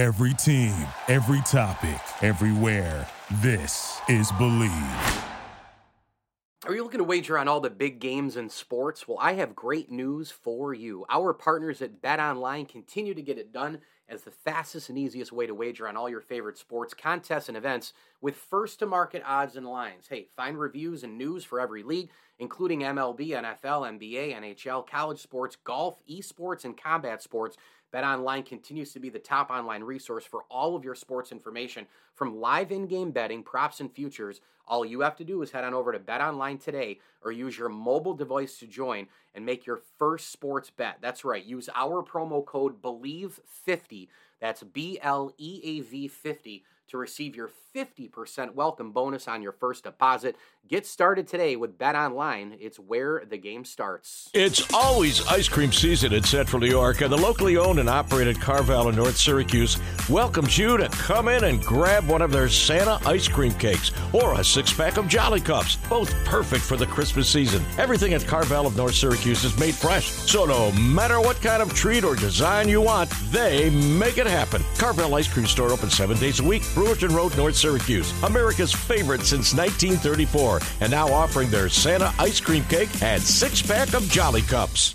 Every team, every topic, everywhere. This is Bleav. Are you looking to wager on all the big games in sports? Well, I have great news for you. Our partners at Bet Online continue to get it done as the fastest and easiest way to wager on all your favorite sports, contests, and events with first to market odds and lines. Hey, find reviews and news for every league, including MLB, NFL, NBA, NHL, college sports, golf, esports, and combat sports. BetOnline continues to be the top online resource for all of your sports information from live in-game betting, props, and futures. All you have to do is head on over to BetOnline today or use your mobile device to join and make your first sports bet. That's right. Use our promo code BLEAV50. That's B L E A V 50 to receive your 50% welcome bonus on your first deposit. Get started today with Bet Online. It's where the game starts. It's always ice cream season in Central New York, and the locally owned and operated Carvel in North Syracuse welcomes you to come in and grab one of their Santa ice cream cakes or a six pack of Jolly Cups, both perfect for the Christmas season. Everything at Carvel of North Syracuse is made fresh, so no matter what kind of treat or design you want, they make it happen. Carvel Ice Cream Store open seven days a week, Brewerton Road, North Syracuse, America's favorite since 1934, and now offering their Santa ice cream cake and six pack of Jolly Cups.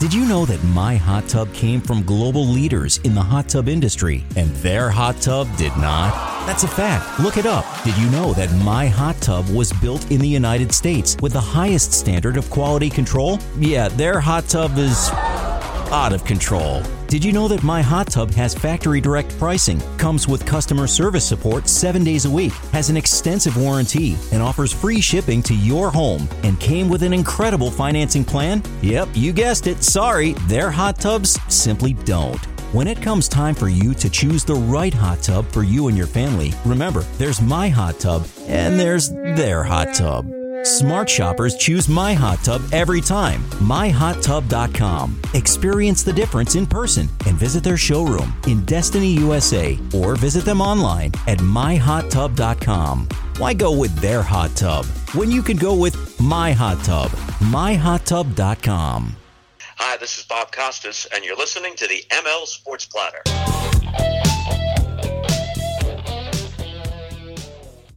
Did you know that My Hot Tub came from global leaders in the hot tub industry and their hot tub did not? That's a fact. Look it up. Did you know that My Hot Tub was built in the United States with the highest standard of quality control? Yeah, their hot tub is out of control. Did you know that My Hot Tub has factory direct pricing, comes with customer service support seven days a week, has an extensive warranty, and offers free shipping to your home, and came with an incredible financing plan? Yep, you guessed it. Sorry, their hot tubs simply don't. When it comes time for you to choose the right hot tub for you and your family, remember, there's my hot tub and there's their hot tub. Smart shoppers choose My Hot Tub every time. MyHotTub.com. Experience the difference in person and visit their showroom in Destiny, USA, or visit them online at MyHotTub.com. Why go with their hot tub when you can go with My Hot Tub? MyHotTub.com. Hi, this is Bob Costas, and you're listening to the ML Sports Platter.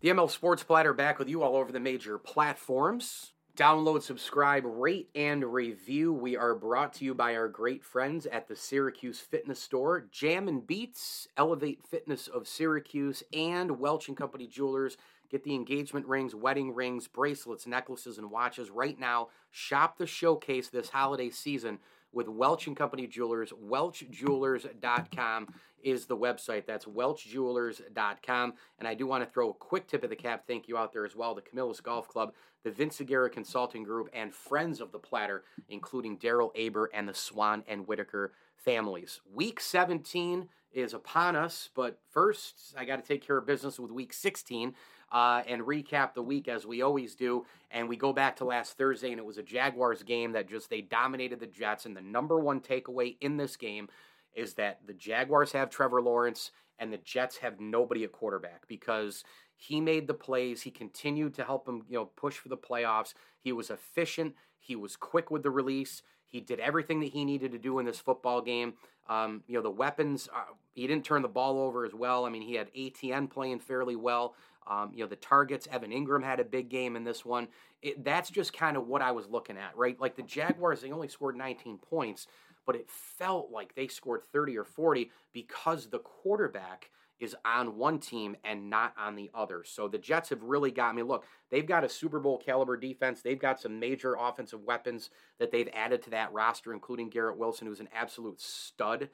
The ML Sports Platter back with you all over the major platforms. Download, subscribe, rate, and review. We are brought to you by our great friends at the Syracuse Fitness Store, Jam and Beats, Elevate Fitness of Syracuse, and Welch and Company Jewelers. Get the engagement rings, wedding rings, bracelets, necklaces, and watches right now. Shop the showcase this holiday season with Welch and Company Jewelers. WelchJewelers.com is the website. That's WelchJewelers.com. And I do want to throw a quick tip of the cap thank you out there as well. The Camillus Golf Club, the Vince Aguirre Consulting Group, and friends of the platter, including Daryl Aber and the Swan and Whitaker families. Week 17 is upon us, but first I got to take care of business with week 16 uh, and recap the week as we always do. And we go back to last Thursday, and it was a Jaguars game that just they dominated the Jets. And the number one takeaway in this game is that the Jaguars have Trevor Lawrence and the Jets have nobody at quarterback because he made the plays. He continued to help them, you know, push for the playoffs. He was efficient. He was quick with the release. He did everything that he needed to do in this football game. Um, you know, the weapons, uh, he didn't turn the ball over as well. I mean, he had ATN playing fairly well. Um, you know, the targets, Evan Engram had a big game in this one. It, that's just kind of what I was looking at, right? Like the Jaguars, they only scored 19 points, but it felt like they scored 30 or 40 because the quarterback is on one team and not on the other. So the Jets have really got me. Look, they've got a Super Bowl caliber defense. They've got some major offensive weapons that they've added to that roster, including Garrett Wilson, who's an absolute stud.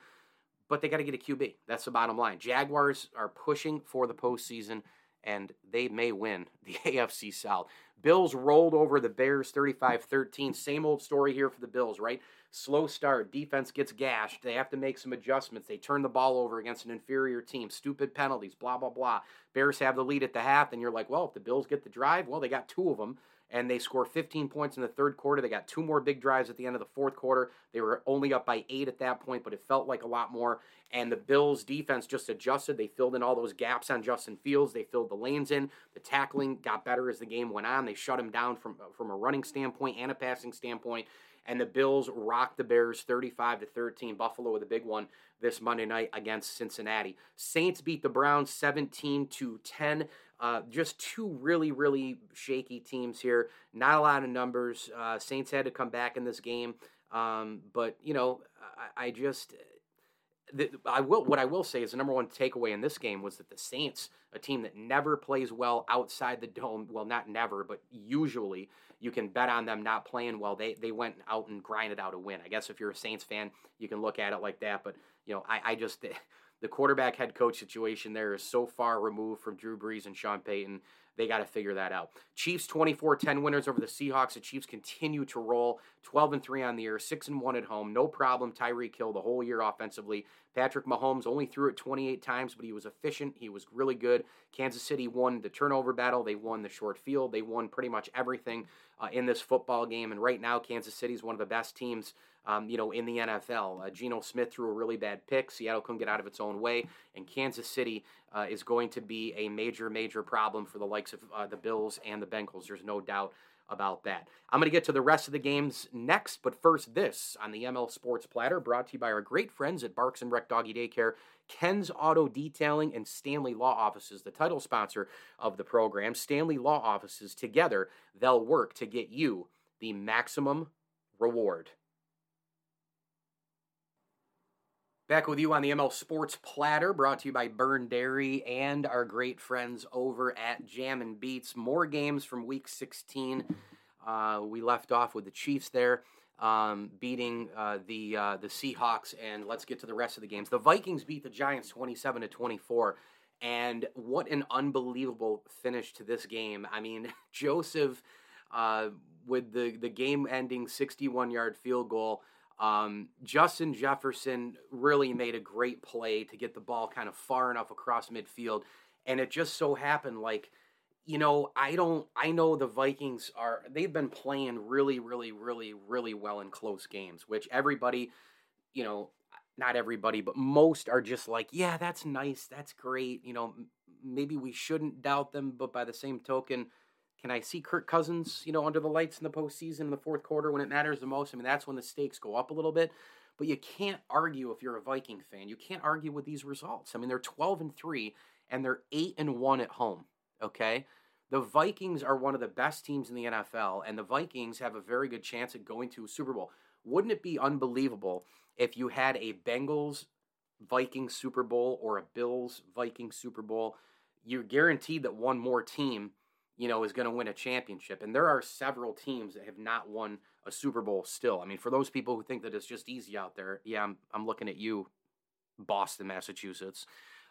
But they got to get a QB. That's the bottom line. Jaguars are pushing for the postseason and they may win the AFC South. Bills rolled over the Bears 35 13. Same old story here for the Bills, right? Slow start. Defense gets gashed. They have to make some adjustments. They turn the ball over against an inferior team. Stupid penalties, blah, blah, blah. Bears have the lead at the half, and you're like, well, if the Bills get the drive, well, they got two of them and they score 15 points in the third quarter. They got two more big drives at the end of the fourth quarter. They were only up by eight at that point, but it felt like a lot more. And the Bills' defense just adjusted. They filled in all those gaps on Justin Fields. They filled the lanes in. The tackling got better as the game went on. They shut him down from from a running standpoint and a passing standpoint. And the Bills rocked the Bears 35 to 13. Buffalo with a big one this Monday night against Cincinnati. Saints beat the Browns 17 to 10. Uh, just two really, really shaky teams here. Not a lot of numbers. Uh, Saints had to come back in this game. Um, but, you know, I, I just the, I will. What I will say is the number one takeaway in this game was that the Saints, a team that never plays well outside the dome, well, not never, but usually you can bet on them not playing well. They they went out and grinded out a win. I guess if you're a Saints fan, you can look at it like that. But you know, I, I just the quarterback head coach situation there is so far removed from Drew Brees and Sean Payton. They got to figure that out. Chiefs 24-10 winners over the Seahawks. The Chiefs continue to roll 12 and 3 on the year, 6 and 1 at home. No problem. Tyreek Hill the whole year offensively. Patrick Mahomes only threw it 28 times, but he was efficient. He was really good. Kansas City won the turnover battle. They won the short field. They won pretty much everything uh, in this football game. And right now, Kansas City is one of the best teams um, you know, in the NFL. Uh, Geno Smith threw a really bad pick. Seattle couldn't get out of its own way, and Kansas City uh, is going to be a major, major problem for the likes of uh, the Bills and the Bengals. There's no doubt about that. I'm going to get to the rest of the games next, but first, this on the ML Sports Platter, brought to you by our great friends at Barks and Rec Doggy Daycare, Ken's Auto Detailing, and Stanley Law Offices, the title sponsor of the program. Stanley Law Offices, together, they'll work to get you the maximum reward. Back with you on the ML Sports Platter, brought to you by Byrne Dairy and our great friends over at Jam and Beats. More games from Week 16. Uh, we left off with the Chiefs there, um, beating uh, the uh, the Seahawks, and let's get to the rest of the games. The Vikings beat the Giants 27 to 24, and what an unbelievable finish to this game. I mean, Joseph uh, with the the game ending 61 yard field goal. Um, Justin Jefferson really made a great play to get the ball kind of far enough across midfield. And it just so happened, like, you know, I don't, I know the Vikings are, they've been playing really, really, really, really well in close games, which everybody, you know, not everybody, but most are just like, yeah, that's nice. That's great. You know, maybe we shouldn't doubt them, but by the same token, can I see Kirk Cousins, you know, under the lights in the postseason in the fourth quarter when it matters the most? I mean, that's when the stakes go up a little bit. But you can't argue if you're a Viking fan. You can't argue with these results. I mean, they're 12 and 3 and they're 8 and 1 at home, okay? The Vikings are one of the best teams in the NFL and the Vikings have a very good chance at going to a Super Bowl. Wouldn't it be unbelievable if you had a Bengals Viking Super Bowl or a Bills Viking Super Bowl? You're guaranteed that one more team you know, is going to win a championship. And there are several teams that have not won a Super Bowl still. I mean, for those people who think that it's just easy out there, yeah, I'm, I'm looking at you, Boston, Massachusetts.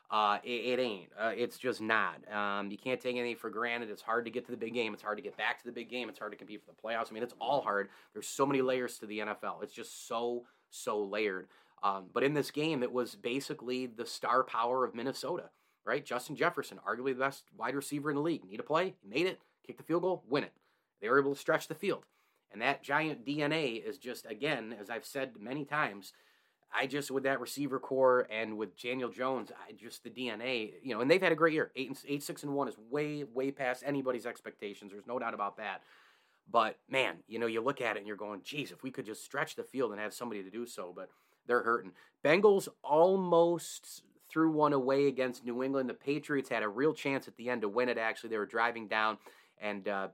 Uh, it, it ain't. Uh, it's just not. Um, you can't take anything for granted. It's hard to get to the big game. It's hard to get back to the big game. It's hard to compete for the playoffs. I mean, it's all hard. There's so many layers to the NFL. It's just so, so layered. Um, but in this game, it was basically the star power of Minnesota right? Justin Jefferson, arguably the best wide receiver in the league. Need a play? He made it, kick the field goal, win it. They were able to stretch the field. And that giant DNA is just, again, as I've said many times, I just, with that receiver corps and with Daniel Jones, I just, the DNA, you know, and they've had a great year. Eight, and, eight six, and one is way, way past anybody's expectations. There's no doubt about that. But man, you know, you look at it and you're going, geez, if we could just stretch the field and have somebody to do so, but they're hurting. Bengals almost threw one away against New England. The Patriots had a real chance at the end to win it, actually. They were driving down, and uh,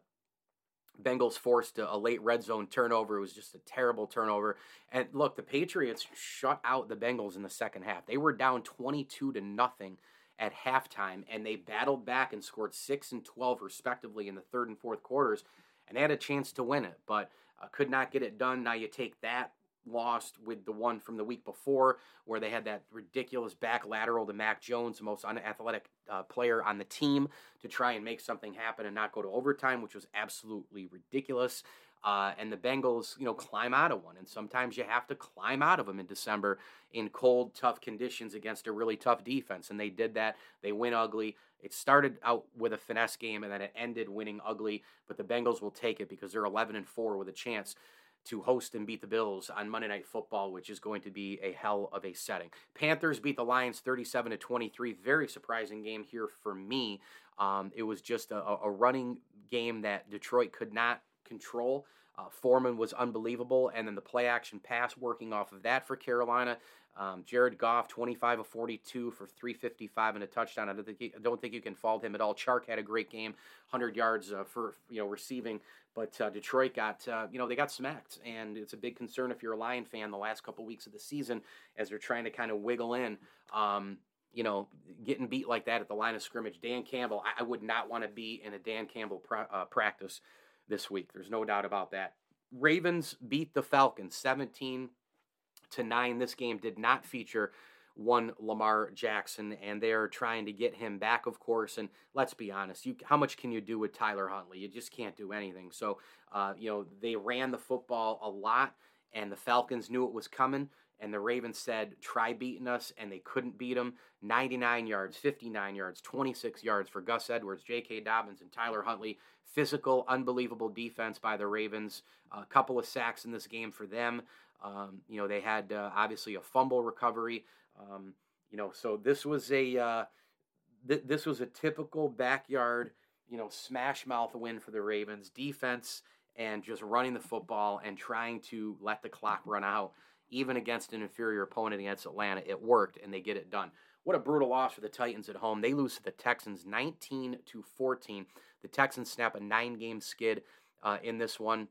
Bengals forced a, a, late red zone turnover. It was just a terrible turnover. And look, the Patriots shut out the Bengals in the second half. They were down 22 to nothing at halftime, and they battled back and scored 6 and 12, respectively, in the third and fourth quarters. And they had a chance to win it, but uh, could not get it done. Now you take that lost with the one from the week before where they had that ridiculous back lateral to Mac Jones, the most unathletic uh, player on the team, to try and make something happen and not go to overtime, which was absolutely ridiculous. Uh, and the Bengals, you know, climb out of one. And sometimes you have to climb out of them in December in cold, tough conditions against a really tough defense. And they did that. They win ugly. It started out with a finesse game and then it ended winning ugly. But the Bengals will take it because they're 11 and 4 with a chance to host and beat the Bills on Monday Night Football, which is going to be a hell of a setting. Panthers beat the Lions 37 to 23. Very surprising game here for me. Um, it was just a, a, running game that Detroit could not control. Uh, Foreman was unbelievable, and then the play action pass working off of that for Carolina. Um, Jared Goff, 25 of 42 for 355 and a touchdown. I don't think, you, I don't think you can fault him at all. Chark had a great game, 100 yards uh, for you know receiving, but uh, Detroit got uh, you know they got smacked, and it's a big concern if you're a Lion fan the last couple weeks of the season as they're trying to kind of wiggle in. Um, you know, getting beat like that at the line of scrimmage. Dan Campbell, I, I would not want to be in a Dan Campbell pra- uh, practice this week. There's no doubt about that. Ravens beat the Falcons 17 to 9. This game did not feature one Lamar Jackson, and they're trying to get him back, of course. And let's be honest, you how much can you do with Tyler Huntley? You just can't do anything. So, uh, you know, they ran the football a lot, and the Falcons knew it was coming and the Ravens said, try beating us, and they couldn't beat them. 99 yards, 59 yards, 26 yards for Gus Edwards, J.K. Dobbins, and Tyler Huntley. Physical, unbelievable defense by the Ravens. A couple of sacks in this game for them. Um, you know, they had uh, obviously a fumble recovery. Um, you know, so this was a uh, th- this was a typical backyard, you know, smash mouth win for the Ravens. Defense and just running the football and trying to let the clock run out even against an inferior opponent against Atlanta. It worked, and they get it done. What a brutal loss for the Titans at home. They lose to the Texans 19 to 14. The Texans snap a nine-game skid uh, in this one,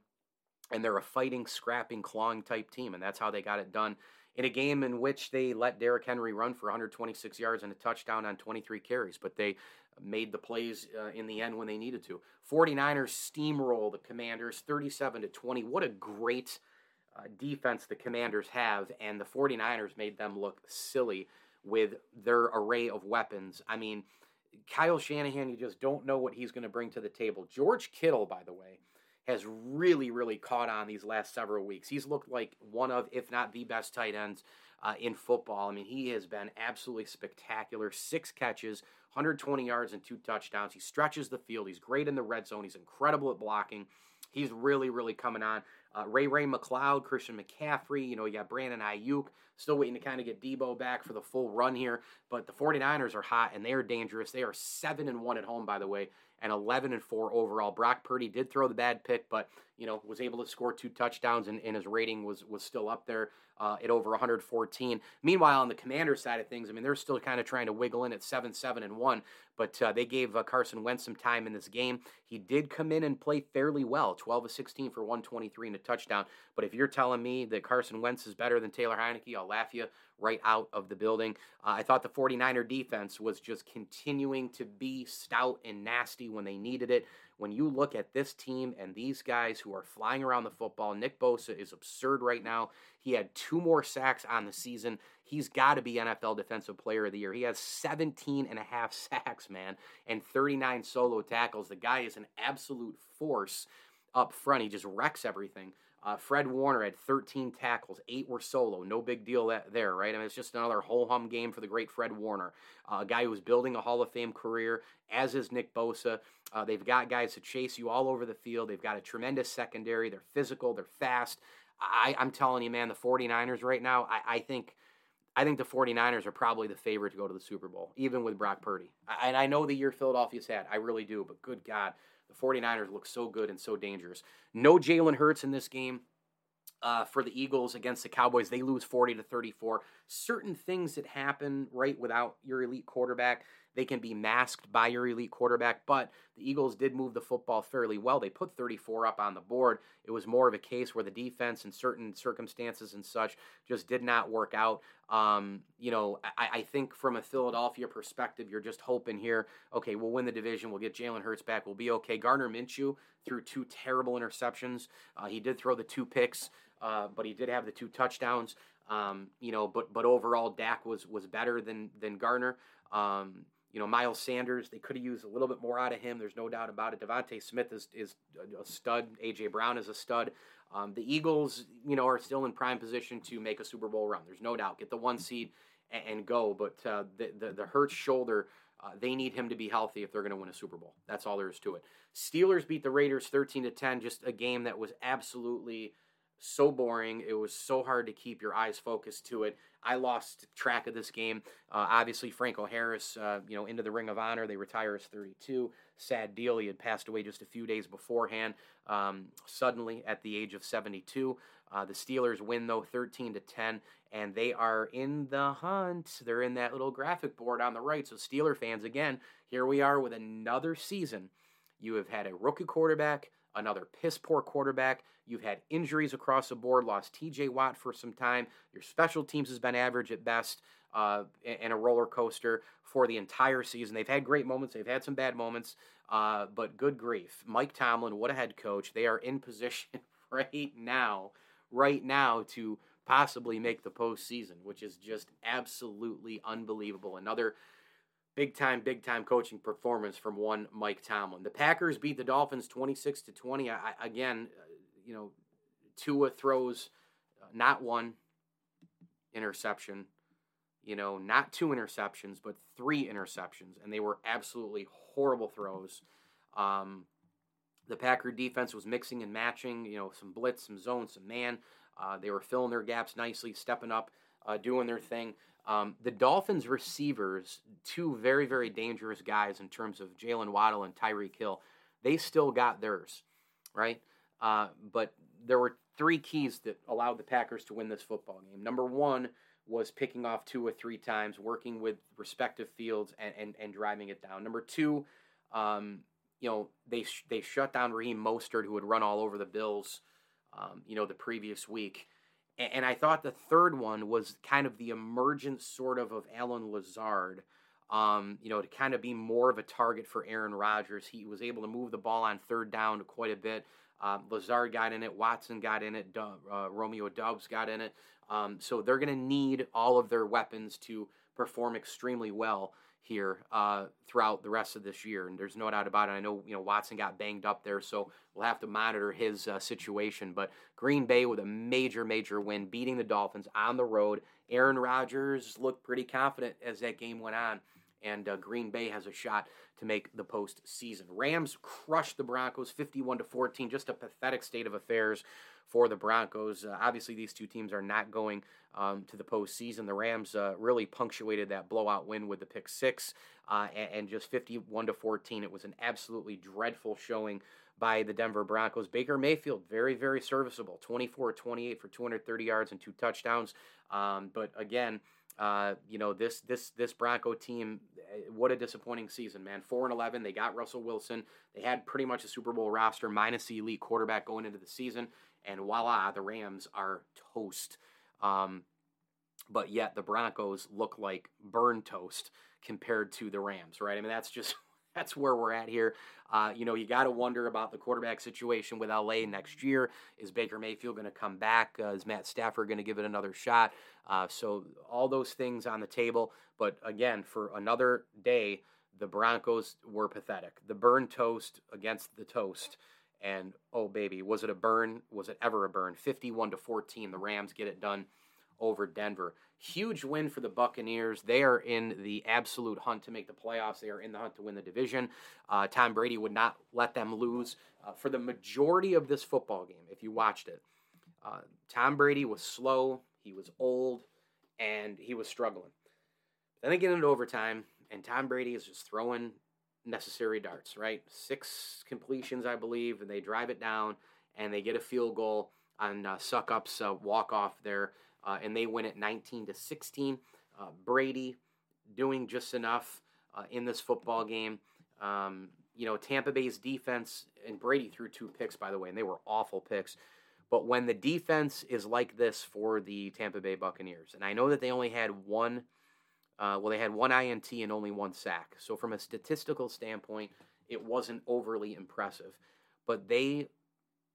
and they're a fighting, scrapping, clawing type team, and that's how they got it done. In a game in which they let Derrick Henry run for 126 yards and a touchdown on 23 carries, but they made the plays uh, in the end when they needed to. 49ers steamroll the Commanders 37 to 20. What a great uh, defense the Commanders have, and the 49ers made them look silly with their array of weapons. I mean, Kyle Shanahan, you just don't know what he's going to bring to the table. George Kittle, by the way, has really, really caught on these last several weeks. He's looked like one of, if not the best tight ends uh, in football. I mean, he has been absolutely spectacular. Six catches, 120 yards, and two touchdowns. He stretches the field. He's great in the red zone. He's incredible at blocking. He's really, really coming on. Uh, Ray Ray McCloud, Christian McCaffrey, you know, you got Brandon Aiyuk, still waiting to kind of get Deebo back for the full run here. But the 49ers are hot and they are dangerous. They are 7 and 1 at home, by the way, and 11 and 4 overall. Brock Purdy did throw the bad pick, but, you know, was able to score two touchdowns and, and his rating was, was still up there uh, at over 114. Meanwhile, on the commander side of things, I mean, they're still kind of trying to wiggle in at 7 7 and 1, but uh, they gave uh, Carson Wentz some time in this game. He did come in and play fairly well 12 of 16 for 123 and a touchdown. But if you're telling me that Carson Wentz is better than Taylor Heinicke, I'll laugh you right out of the building. Uh, I thought the 49er defense was just continuing to be stout and nasty when they needed it when you look at this team and these guys who are flying around the football, Nick Bosa is absurd right now. He had two more sacks on the season. He's got to be NFL Defensive Player of the Year. He has 17 and a half sacks, man, and 39 solo tackles. The guy is an absolute force up front. He just wrecks everything. Uh, Fred Warner had 13 tackles, eight were solo. No big deal that, there, right? I mean, it's just another whole hum game for the great Fred Warner, uh, a guy who was building a Hall of Fame career, as is Nick Bosa. Uh, they've got guys to chase you all over the field. They've got a tremendous secondary. They're physical. They're fast. I, am telling you, man, the 49ers right now, I, I, think. I think the 49ers are probably the favorite to go to the Super Bowl, even with Brock Purdy. I, and I know the year Philadelphia's had. I really do. But good God, the 49ers look so good and so dangerous. No Jalen Hurts in this game. Uh, for the Eagles against the Cowboys, they lose 40 to 34. Certain things that happen right without your elite quarterback they can be masked by your elite quarterback, but the Eagles did move the football fairly well. They put 34 up on the board. It was more of a case where the defense, in certain circumstances and such, just did not work out. Um, you know, I, I, think from a Philadelphia perspective, you're just hoping here, okay, we'll win the division. We'll get Jalen Hurts back. We'll be okay. Gardner Minshew threw two terrible interceptions. Uh, he did throw the two picks, uh, but he did have the two touchdowns. Um, you know, but but overall, Dak was was better than than Gardner. Um, you know, Miles Sanders, they could have used a little bit more out of him. There's no doubt about it. DeVonta Smith is, is a stud. A.J. Brown is a stud. Um, the Eagles, you know, are still in prime position to make a Super Bowl run. There's no doubt. Get the one seed and, and go. But uh, the, the, the Hurts shoulder, uh, they need him to be healthy if they're going to win a Super Bowl. That's all there is to it. Steelers beat the Raiders 13 to 10. Just a game that was absolutely so boring. It was so hard to keep your eyes focused to it. I lost track of this game. Uh, obviously, Franco Harris, uh, you know, into the Ring of Honor. They retire as 32. Sad deal. He had passed away just a few days beforehand. Um, suddenly, at the age of 72, uh, the Steelers win though 13 to 10, and they are in the hunt. They're in that little graphic board on the right. So, Steeler fans, again, here we are with another season. You have had a rookie quarterback another piss poor quarterback. You've had injuries across the board, lost TJ Watt for some time. Your special teams has been average at best uh, and a roller coaster for the entire season. They've had great moments, they've had some bad moments, uh, but good grief. Mike Tomlin, what a head coach. They are in position right now, right now to possibly make the postseason, which is just absolutely unbelievable. Another big time, big time coaching performance from one Mike Tomlin. The Packers beat the Dolphins 26 to 20. I, again, uh, you know, Tua throws uh, not one interception, you know, not two interceptions, but three interceptions, and they were absolutely horrible throws. Um, the Packer defense was mixing and matching, you know, some blitz, some zone, some man. Uh, they were filling their gaps nicely, stepping up, uh, doing their thing. Um, the Dolphins receivers, two very, very dangerous guys in terms of Jaylen Waddle and Tyreek Hill, they still got theirs, right? Uh, but there were three keys that allowed the Packers to win this football game. Number one was picking off two or three times, working with respective fields and, and, and driving it down. Number two, um, you know, they, sh- they shut down Raheem Mostert, who had run all over the Bills, um, you know, the previous week. And I thought the third one was kind of the emergence sort of of Allen Lazard, um, you know, to kind of be more of a target for Aaron Rodgers. He was able to move the ball on third down quite a bit. Um, Lazard got in it, Watson got in it, uh, Romeo Doubs got in it. Um, so they're going to need all of their weapons to perform extremely well here uh, throughout the rest of this year, and there's no doubt about it. I know you know Watson got banged up there, so we'll have to monitor his uh, situation. But Green Bay with a major, major win, beating the Dolphins on the road. Aaron Rodgers looked pretty confident as that game went on, and uh, Green Bay has a shot to make the postseason. Rams crushed the Broncos, 51 to 14. Just a pathetic state of affairs for the Broncos. Uh, obviously, these two teams are not going um, to the postseason. The Rams uh, really punctuated that blowout win with the pick six uh, and, and, just 51 to 14. It was an absolutely dreadful showing by the Denver Broncos. Baker Mayfield, very, very serviceable 24 28 for 230 yards and two touchdowns. Um, but again, uh, you know this this this Bronco team. Eh, what a disappointing season, man. Four and eleven. They got Russell Wilson. They had pretty much a Super Bowl roster minus the elite quarterback going into the season and voila, the Rams are toast. Um, but yet the Broncos look like burn toast compared to the Rams, right? I mean, that's just that's where we're at here. Uh, you know, you got to wonder about the quarterback situation with LA next year. Is Baker Mayfield going to come back? Uh, is Matt Stafford going to give it another shot? Uh, so all those things on the table. But again, for another day, the Broncos were pathetic. The burn toast against the toast. And oh baby, was it a burn? Was it ever a burn? 51 to 14, the Rams get it done over Denver. Huge win for the Buccaneers. They are in the absolute hunt to make the playoffs. They are in the hunt to win the division. Uh, Tom Brady would not let them lose uh, for the majority of this football game. If you watched it, uh, Tom Brady was slow. He was old, and he was struggling. Then they get into overtime, and Tom Brady is just throwing necessary darts, right? Six completions, I believe, and they drive it down and they get a field goal on uh, ups uh, walk off there, uh, and they win it 19 to 16. Uh, Brady doing just enough uh, in this football game. Um, you know, Tampa Bay's defense, and Brady threw two picks, by the way, and they were awful picks. But when the defense is like this for the Tampa Bay Buccaneers, and I know that they only had one uh, well, they had one INT and only one sack. So, from a statistical standpoint, it wasn't overly impressive. But they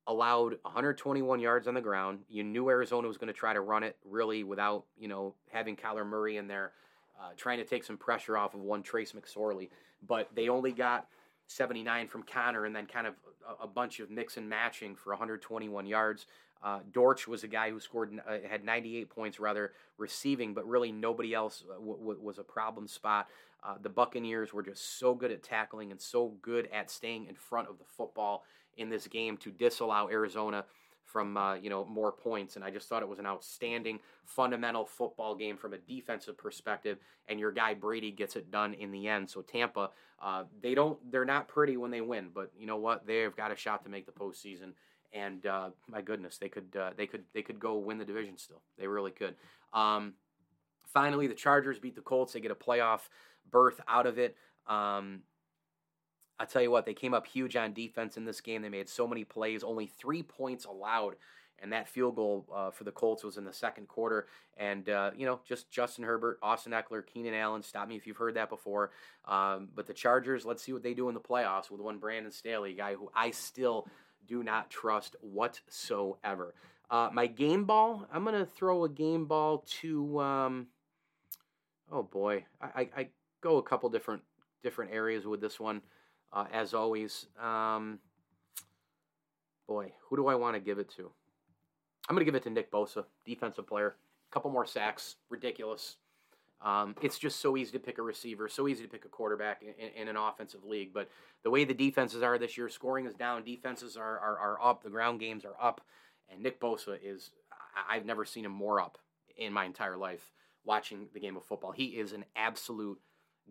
allowed 121 yards on the ground. You knew Arizona was going to try to run it really without, you know, having Kyler Murray in there, uh, trying to take some pressure off of one Trace McSorley. But they only got 79 from Conner and then kind of a, a bunch of mix and matching for 121 yards. Uh, Dortch was a guy who scored uh, had 98 points rather receiving, but really nobody else uh, w- w- was a problem spot. Uh, the Buccaneers were just so good at tackling and so good at staying in front of the football in this game to disallow Arizona from uh, you know more points. And I just thought it was an outstanding fundamental football game from a defensive perspective. And your guy Brady gets it done in the end. So Tampa, uh, they don't they're not pretty when they win, but you know what? They've got a shot to make the postseason. And uh, my goodness, they could uh, they could they could go win the division still. They really could. Um, finally, the Chargers beat the Colts. They get a playoff berth out of it. Um, I tell you what, they came up huge on defense in this game. They made so many plays, only three points allowed, and that field goal uh, for the Colts was in the second quarter. And uh, you know, just Justin Herbert, Austin Ekeler, Keenan Allen. Stop me if you've heard that before. Um, but the Chargers, let's see what they do in the playoffs with one Brandon Staley, guy who I still do not trust whatsoever. Uh, my game ball, I'm gonna throw a game ball to. Um, oh boy, I, I, I go a couple different different areas with this one uh, as always. Um, boy, who do I want to give it to? I'm going to give it to Nick Bosa, defensive player. A couple more sacks, ridiculous. Um, it's just so easy to pick a receiver, so easy to pick a quarterback in, in, an offensive league. But the way the defenses are this year, scoring is down, defenses are, are, are up, the ground games are up, and Nick Bosa is, I've never seen him more up in my entire life watching the game of football. He is an absolute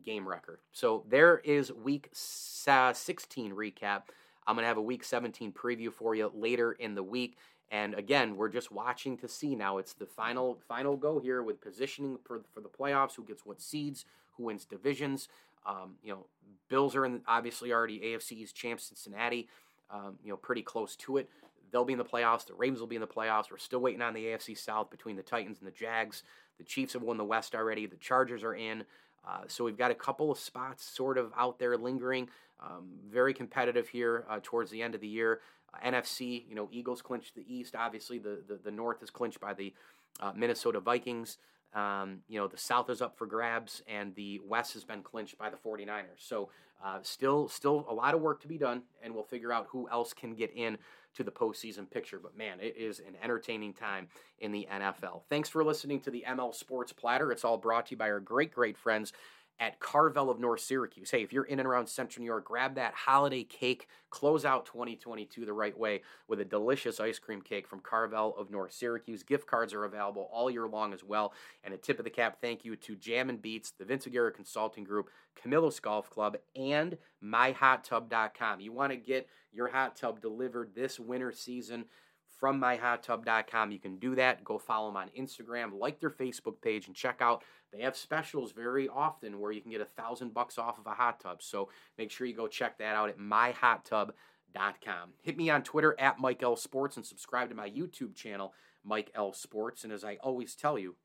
game record. So there is week 16 recap. I'm going to have a week 17 preview for you later in the week. And again, we're just watching to see now. It's the final final go here with positioning for, for the playoffs, who gets what seeds, who wins divisions. Um, you know, Bills are in obviously already AFC's champ Cincinnati. Um, you know, pretty close to it. They'll be in the playoffs. The Ravens will be in the playoffs. We're still waiting on the AFC South between the Titans and the Jags. The Chiefs have won the West already. The Chargers are in. Uh, so we've got a couple of spots sort of out there lingering. Um, very competitive here uh, towards the end of the year. NFC, you know, Eagles clinched the East. Obviously, the the, the North is clinched by the uh, Minnesota Vikings. Um, you know, the South is up for grabs, and the West has been clinched by the 49ers. So uh, still, still a lot of work to be done, and we'll figure out who else can get in to the postseason picture. But man, it is an entertaining time in the NFL. Thanks for listening to the ML Sports Platter. It's all brought to you by our great, great friends at Carvel of North Syracuse. Hey, if you're in and around Central New York, grab that holiday cake. Close out 2022 the right way with a delicious ice cream cake from Carvel of North Syracuse. Gift cards are available all year long as well. And a tip of the cap thank you to Jam and Beats, the Vince Aguirre Consulting Group, Camillus Golf Club, and MyHotTub.com. You want to get your hot tub delivered this winter season from myhottub.com. You can do that. Go follow them on Instagram, like their Facebook page, and check out. They have specials very often where you can get a thousand bucks off of a hot tub. So make sure you go check that out at myhottub.com. Hit me on Twitter at Mike L Sports and subscribe to my YouTube channel Mike L. Sports, and as I always tell you,